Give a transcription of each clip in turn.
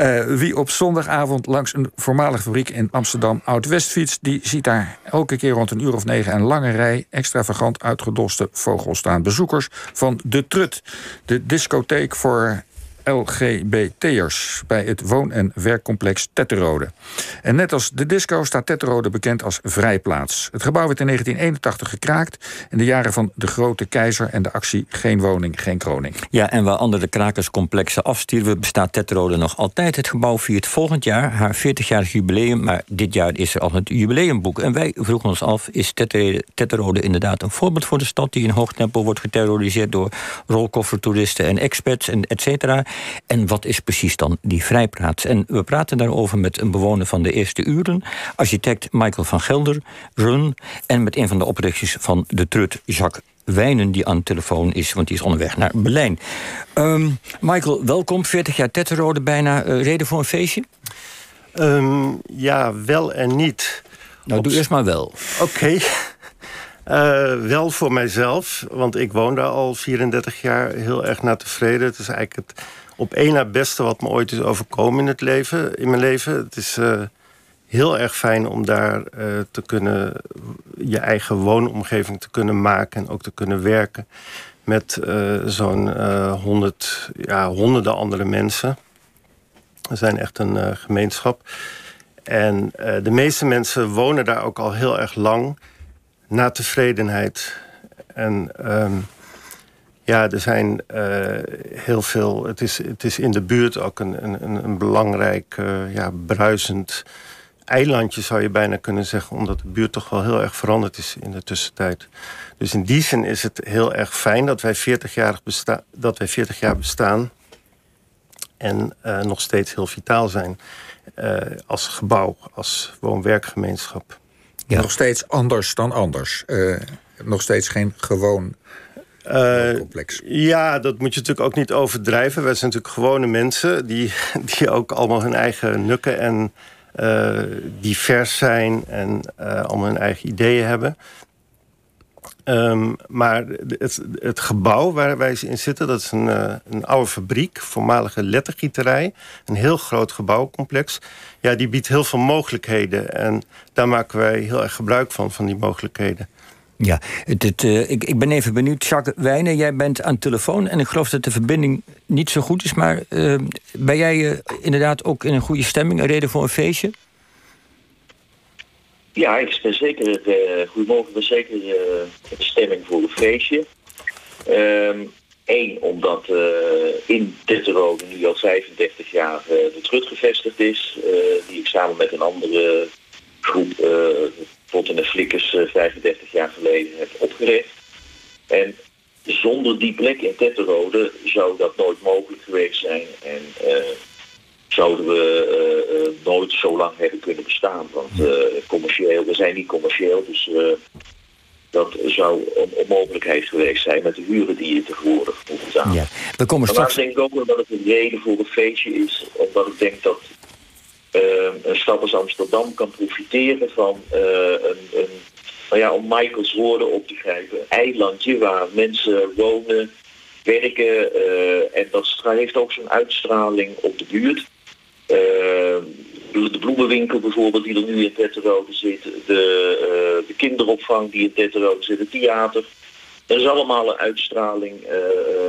Uh, wie op zondagavond langs een voormalige fabriek in Amsterdam Oud-West fietst... die ziet daar elke keer rond een uur of negen een lange rij... extravagant uitgedoste vogels staan. Bezoekers van De Trut, de discotheek voor LGBT'ers bij het woon- en werkcomplex Tetterode. En net als de disco staat Tetterode bekend als vrijplaats. Het gebouw werd in 1981 gekraakt in de jaren van de Grote Keizer en de actie Geen Woning, Geen Kroning. Ja, en waar andere krakerscomplexen afstierven, bestaat Tetterode nog altijd. Het gebouw viert volgend jaar haar 40-jarig jubileum, maar dit jaar is er al het jubileumboek. En wij vroegen ons af, is Tetterode inderdaad een voorbeeld voor de stad die in hoog tempo wordt geterroriseerd door rolkoffertoeristen en expats en et cetera? En wat is precies dan die vrijplaats? En we praten daarover met een bewoner van de eerste uren, architect Michael van Gelder, Run, en met een van de oprichters van de Trut, Jacques Wijnen, die aan de telefoon is, want die is onderweg naar Berlijn. Um, Michael, welkom. 40 jaar Tetterode, bijna uh, reden voor een feestje? Um, ja, wel en niet. Nou, doe eerst maar wel. Oké. Uh, wel voor mijzelf, want ik woon daar al 34 jaar heel erg naar tevreden. Het is eigenlijk het op één na beste wat me ooit is overkomen in het leven, in mijn leven. Het is uh, heel erg fijn om daar uh, te kunnen je eigen woonomgeving te kunnen maken en ook te kunnen werken met zo'n ja, honderden andere mensen. We zijn echt een gemeenschap. En de meeste mensen wonen daar ook al heel erg lang na tevredenheid. En um, ja, er zijn uh, heel veel. Het is, het is in de buurt ook een, een, een belangrijk, uh, ja, bruisend eilandje, zou je bijna kunnen zeggen. Omdat de buurt toch wel heel erg veranderd is in de tussentijd. Dus in die zin is het heel erg fijn dat wij 40 jaar, besta dat wij 40 jaar bestaan. En uh, nog steeds heel vitaal zijn. als gebouw, als woon-werkgemeenschap. Ja. Nog steeds anders dan anders. Uh, nog steeds geen gewoon uh, complex. Ja, dat moet je natuurlijk ook niet overdrijven. Wij zijn natuurlijk gewone mensen die, die ook allemaal hun eigen nukken en uh, divers zijn en allemaal hun eigen ideeën hebben. Um, maar het, het, gebouw waar wij in zitten, dat is een, uh, een oude fabriek, voormalige lettergieterij. Een heel groot gebouwcomplex. Ja, die biedt heel veel mogelijkheden. En daar maken wij heel erg gebruik van, van die mogelijkheden. Ja, uh, ik, ik ben even benieuwd. Jacques Wijnen, jij bent aan telefoon en ik geloof dat de verbinding niet zo goed is. Maar uh, ben jij inderdaad ook in een goede stemming, een reden voor een feestje? Ja, ik ben zeker, uh, goedemorgen, ben zeker de stemming voor een feestje. Eén, ehm, omdat uh, in Tetterode nu al 35 jaar de Trut gevestigd is, die ik samen met een andere groep, Pot en Flikkers, 35 jaar geleden heb opgericht. En zonder die plek in Tetterode zou dat nooit mogelijk geweest zijn. En zouden we uh, uh, nooit zo lang hebben kunnen bestaan. Want uh, commercieel, we zijn niet commercieel, dus dat zou een onmogelijkheid geweest zijn met de huren die je tegenwoordig moet betalen. Ja, we komen straks... denk ik ook dat het een reden voor een feestje is, omdat ik denk dat een stad als Amsterdam kan profiteren van een, een, nou ja, om Michaels woorden op te grijpen, een eilandje waar mensen wonen, werken en dat heeft ook zo'n uitstraling op de buurt. Uh, de bloemenwinkel bijvoorbeeld die er nu in Tetterode zit. De, uh, de kinderopvang die in Tetterode zit. Het theater. Er is allemaal een uitstraling uh,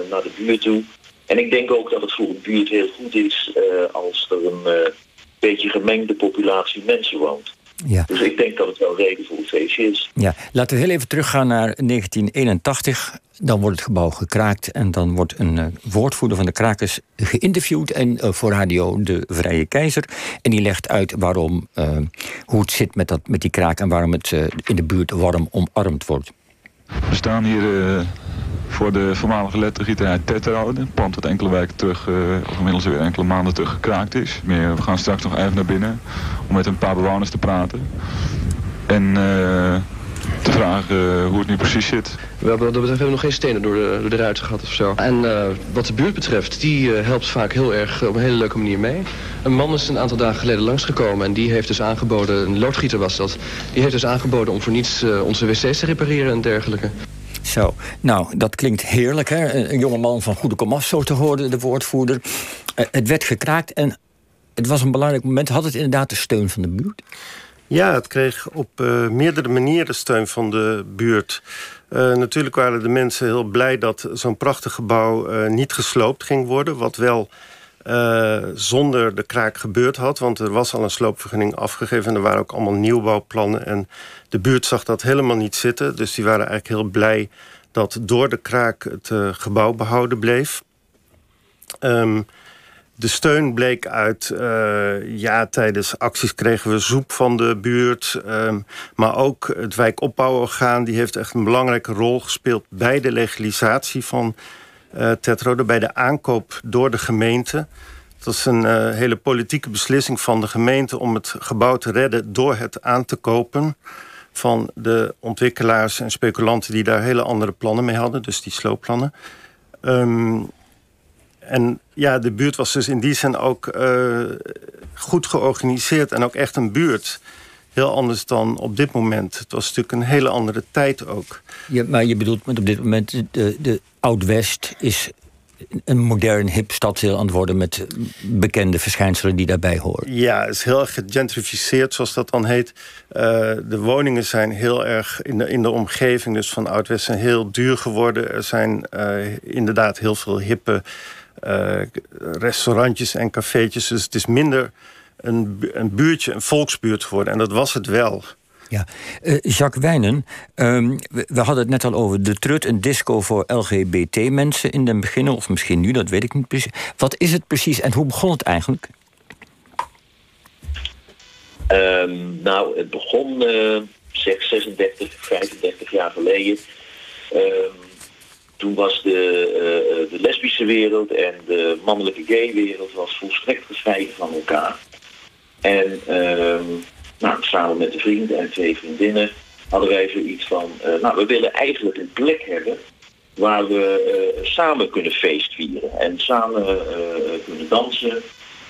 naar de buurt toe. En ik denk ook dat het voor een buurt heel goed is als er een beetje gemengde populatie mensen woont. Ja. Dus ik denk dat het wel reden voor een feestje is. Ja, laten we heel even teruggaan naar 1981. Dan wordt het gebouw gekraakt en dan wordt een uh, woordvoerder van de krakers geïnterviewd en uh, voor radio de Vrije Keizer. En die legt uit waarom, uh, hoe het zit met, dat, met die kraak en waarom het in de buurt warm omarmd wordt. We staan hier voor de voormalige lettergieterij Tetterode. Een pand dat enkele weken terug, of inmiddels weer enkele maanden terug gekraakt is. we gaan straks nog even naar binnen om met een paar bewoners te praten. En te vragen hoe het nu precies zit. We hebben, dat betreft hebben we nog geen stenen door de, door de ruiten gehad of zo. En uh, wat de buurt betreft, die uh, helpt vaak heel erg op een hele leuke manier mee. Een man is een aantal dagen geleden langsgekomen en die heeft dus aangeboden, een loodgieter was dat, die heeft dus aangeboden om voor niets uh, onze wc's te repareren en dergelijke. Zo, nou, dat klinkt heerlijk, hè? Een jonge man van goede komaf, zo te horen, de woordvoerder. het werd gekraakt en het was een belangrijk moment. Had het inderdaad de steun van de buurt? Ja, het kreeg op uh, meerdere manieren steun van de buurt. Uh, natuurlijk waren de mensen heel blij dat zo'n prachtig gebouw uh, niet gesloopt ging worden. Wat wel zonder de kraak gebeurd had. Want er was al een sloopvergunning afgegeven. En er waren ook allemaal nieuwbouwplannen. En de buurt zag dat helemaal niet zitten. Dus die waren eigenlijk heel blij dat door de kraak het gebouw behouden bleef. Um, de steun bleek uit, uh, ja, tijdens acties kregen we zoep van de buurt. Um, maar ook het wijkopbouworgaan, die heeft echt een belangrijke rol gespeeld bij de legalisatie van uh, tetrode, bij de aankoop door de gemeente. Dat is een uh, hele politieke beslissing van de gemeente om het gebouw te redden door het aan te kopen van de ontwikkelaars en speculanten die daar hele andere plannen mee hadden, dus die sloopplannen. Um, en ja, de buurt was dus in die zin ook uh, goed georganiseerd en ook echt een buurt. Heel anders dan op dit moment. Het was natuurlijk een hele andere tijd ook. Ja, maar je bedoelt met op dit moment de, de Oud-West is een modern hip stadsdeel aan het worden met bekende verschijnselen die daarbij horen. Ja, het is heel erg gegentrificeerd, zoals dat dan heet. Uh, de woningen zijn heel erg in de, in de omgeving dus van Oud-West zijn heel duur geworden. Er zijn uh, inderdaad heel veel hippe restaurantjes en cafeetjes. Dus het is minder een, een buurtje, een volksbuurt geworden. En dat was het wel. Ja, uh, Jacques Wijnen, um, we, we, hadden het net al over de Trut, een disco voor LGBT-mensen in den begin, of misschien nu, dat weet ik niet precies. Wat is het precies en hoe begon het eigenlijk? Um, nou, het begon uh, zeg 36, 35 jaar geleden. Um, toen was de, uh, de lesbische wereld en de mannelijke gay wereld was volstrekt gescheiden van elkaar. En uh, nou, samen met de vrienden en twee vriendinnen hadden wij zoiets van, uh, nou we willen eigenlijk een plek hebben waar we samen kunnen feestvieren en samen kunnen dansen,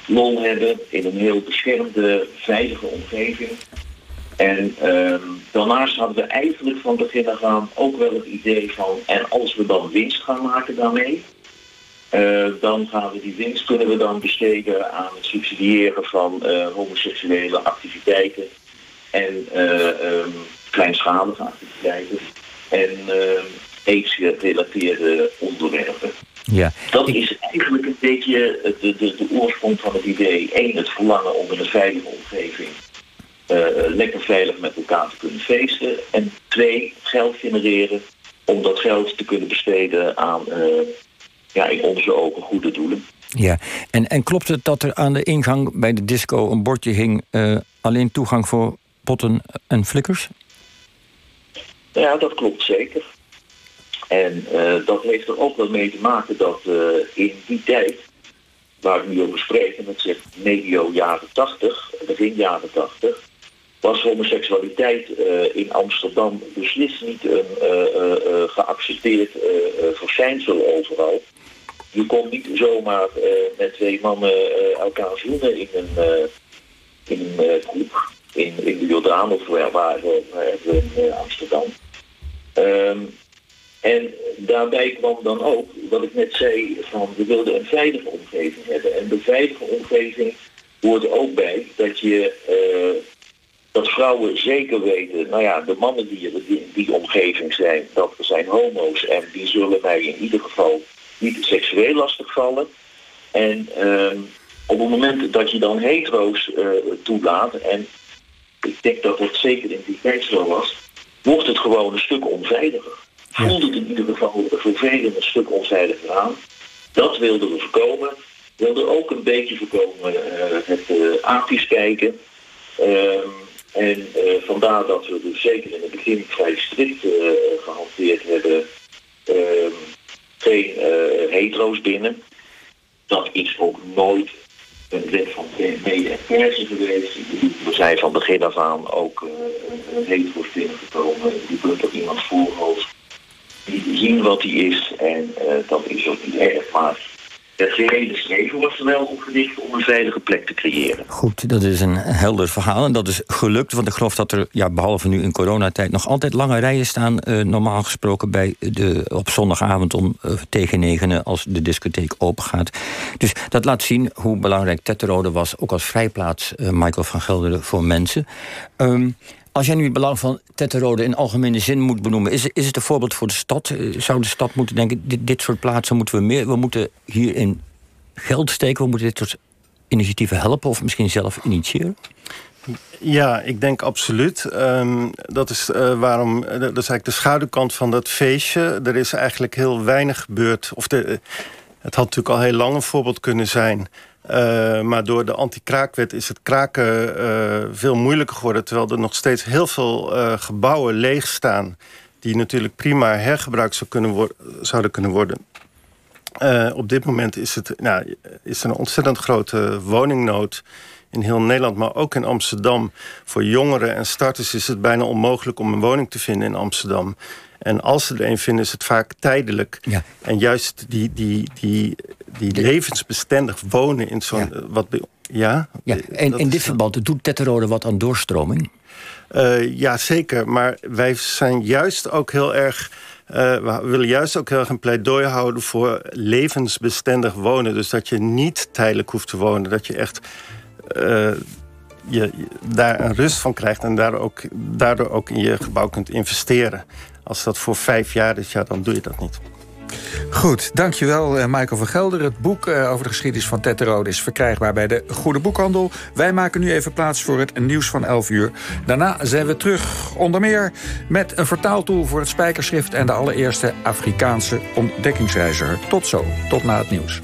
lol hebben in een heel beschermde, veilige omgeving. En um, daarnaast hadden we eigenlijk van begin af aan ook wel het idee van... en als we dan winst gaan maken daarmee... Uh, dan gaan we die winst kunnen we dan besteden aan het subsidiëren van uh, homoseksuele activiteiten en uh, um, kleinschalige activiteiten en aids-gerelateerde onderwerpen. Ja. Dat is eigenlijk een beetje de, de, de oorsprong van het idee. Eén, het verlangen om in een veilige omgeving lekker veilig met elkaar te kunnen feesten. En twee, geld genereren om dat geld te kunnen besteden aan, uh, ja, in onze ogen, goede doelen. Ja, en, en klopt het dat er aan de ingang bij de disco een bordje hing... Uh, alleen toegang voor potten en flikkers? Ja, dat klopt zeker. En dat heeft er ook wel mee te maken dat in die tijd waar ik nu over spreek, en dat zegt medio jaren 80, begin jaren 80, was homoseksualiteit uh, in Amsterdam beslist niet een uh, uh, geaccepteerd verschijnsel overal. Je kon niet zomaar met twee mannen elkaar zoenen in een, in een groep, in, in de Jordaan of waar, waar in Amsterdam. Um, en daarbij kwam dan ook, wat ik net zei, van we wilden een veilige omgeving hebben. En de veilige omgeving hoort ook bij dat je dat vrouwen zeker weten, nou ja, de mannen die in die omgeving zijn, dat zijn homo's en die zullen mij in ieder geval niet seksueel lastigvallen. En uh, op het moment dat je dan hetero's uh, toelaat, en ik denk dat dat zeker in die tijd zo was, wordt het gewoon een stuk onveiliger. Voelt het in ieder geval voor velen een stuk onveiliger aan. Dat wilden we voorkomen. We wilden ook een beetje voorkomen uh, het uh, kijken. Ehm, en uh, vandaar dat we dus zeker in het begin vrij strikt uh, gehanteerd hebben. Uh, geen uh, hetero's binnen. Dat is ook nooit een wet van mede en persen geweest. We zijn van begin af aan ook hetero's binnengekomen. Die kunt op iemand voorhoofd niet zien wat hij is. En dat is ook niet erg. Maar Het gehele streven was er wel opgericht om een veilige plek te creëren. Goed, dat is een helder verhaal. En dat is gelukt, want ik geloof dat er, ja, behalve nu in coronatijd, nog altijd lange rijen staan. Uh, normaal gesproken bij de, op zondagavond om uh, tegen negenen als de discotheek open gaat. Dus dat laat zien hoe belangrijk Tetterode was, ook als vrijplaats, uh, Michael van Gelderen, voor mensen. Um, als jij nu het belang van Tetterode in algemene zin moet benoemen, is, is het een voorbeeld voor de stad? Zou de stad moeten denken: dit, dit soort plaatsen moeten we meer. We moeten hierin geld steken, we moeten dit soort initiatieven helpen of misschien zelf initiëren? Ja, ik denk absoluut. Um, dat, is, uh, waarom, dat is eigenlijk de schaduwkant van dat feestje. Er is eigenlijk heel weinig gebeurd. Of de, het had natuurlijk al heel lang een voorbeeld kunnen zijn. Uh, maar door de anti-kraakwet is het kraken uh, veel moeilijker geworden. Terwijl er nog steeds heel veel uh, gebouwen leeg staan. Die natuurlijk prima hergebruikt zou kunnen worden, zouden kunnen worden. op dit moment is, het, nou, is er een ontzettend grote woningnood in heel Nederland, maar ook in Amsterdam. Voor jongeren en starters is het bijna onmogelijk om een woning te vinden in Amsterdam. En als ze er een vinden, is het vaak tijdelijk. Ja. En juist die, die, die, die levensbestendig wonen in zo'n... Ja. Wat, ja, ja. En in dit verband doet Tetterode wat aan doorstroming? Uh, ja, zeker. Maar wij zijn juist ook heel erg... Uh, we willen juist ook heel erg een pleidooi houden voor levensbestendig wonen. Dus dat je niet tijdelijk hoeft te wonen. Dat je echt uh, je, daar een rust van krijgt en daar ook, daardoor ook in je gebouw kunt investeren. Als dat voor vijf jaar is, ja, dan doe je dat niet. Goed, dankjewel uh, Michael van Gelder. Het boek uh, over de geschiedenis van Tetterode is verkrijgbaar bij de Goede Boekhandel. Wij maken nu even plaats voor het nieuws van 11 uur. Daarna zijn we terug, onder meer met een vertaaltool voor het spijkerschrift... en de allereerste Afrikaanse ontdekkingsreiziger. Tot zo, tot na het nieuws.